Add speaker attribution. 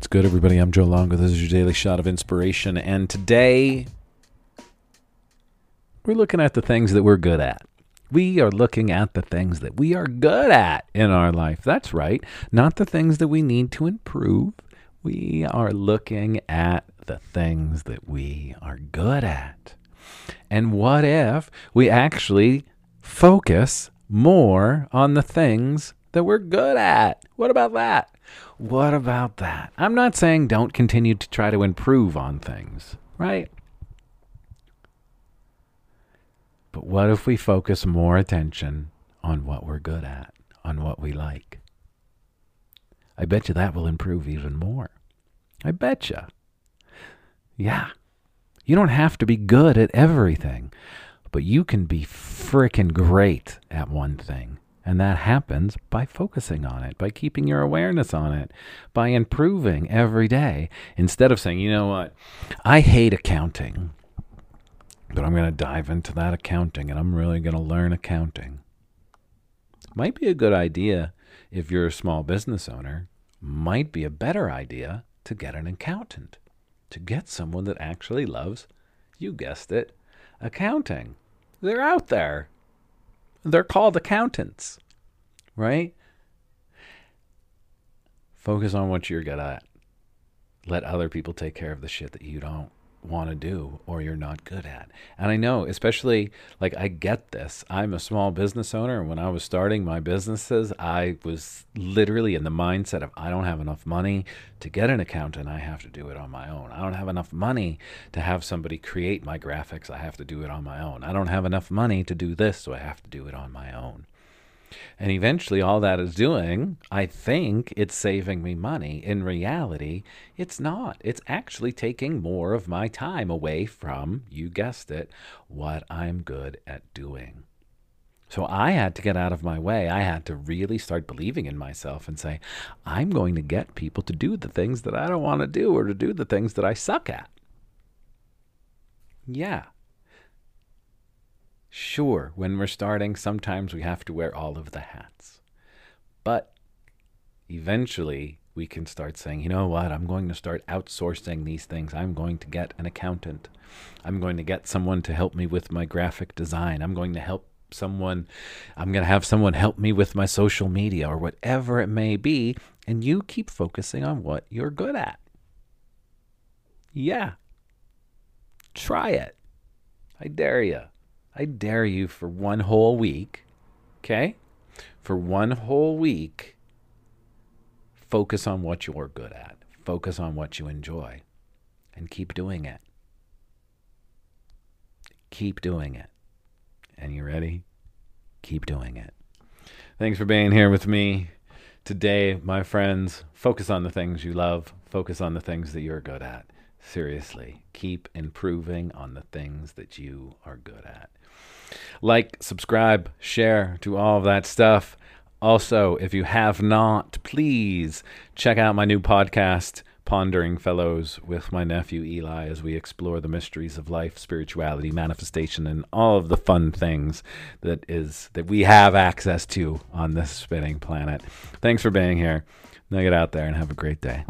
Speaker 1: What's good, everybody? I'm Joe Longo. This is your daily shot of inspiration. And today, we're looking at the things that we're good at. We are looking at the things that we are good at in our life. That's right. Not the things that we need to improve. We are looking at the things that we are good at. And what if we actually focus more on the things that we're good at? What about that? What about that? I'm not saying don't continue to try to improve on things, right? But what if we focus more attention on what we're good at, on what we like? I bet you that will improve even more. I bet you. Yeah. You don't have to be good at everything, but you can be frickin' great at one thing. And that happens by focusing on it, by keeping your awareness on it, by improving every day. Instead of saying, you know what, I hate accounting, but I'm going to dive into that accounting and I'm really going to learn accounting. Might be a good idea if you're a small business owner, might be a better idea to get an accountant, to get someone that actually loves, you guessed it, accounting. They're out there. They're called accountants, right? Focus on what you're good at. Let other people take care of the shit that you don't want to do or you're not good at. And I know, especially like I get this. I'm a small business owner and when I was starting my businesses, I was literally in the mindset of I don't have enough money to get an accountant, I have to do it on my own. I don't have enough money to have somebody create my graphics, I have to do it on my own. I don't have enough money to do this, so I have to do it on my own. And eventually, all that is doing, I think it's saving me money. In reality, it's not. It's actually taking more of my time away from, you guessed it, what I'm good at doing. So I had to get out of my way. I had to really start believing in myself and say, I'm going to get people to do the things that I don't want to do or to do the things that I suck at. Yeah, Sure, when we're starting, sometimes we have to wear all of the hats. But eventually, we can start saying, you know what, I'm going to start outsourcing these things. I'm going to get an accountant. I'm going to get someone to help me with my graphic design. I'm going to help someone, I'm going to have someone help me with my social media or whatever it may be. And you keep focusing on what you're good at. Yeah. Try it. I dare you. I dare you for one whole week, okay? For one whole week, focus on what you're good at, focus on what you enjoy, and keep doing it. Keep doing it. And you ready? Keep doing it. Thanks for being here with me today, my friends. Focus on the things you love, focus on the things that you're good at. Seriously, keep improving on the things that you are good at. Like, subscribe, share, do all of that stuff. Also, if you have not, please check out my new podcast, Pondering Fellows, with my nephew Eli, as we explore the mysteries of life, spirituality, manifestation, and all of the fun things that is that we have access to on this spinning planet. Thanks for being here. Now get out there and have a great day.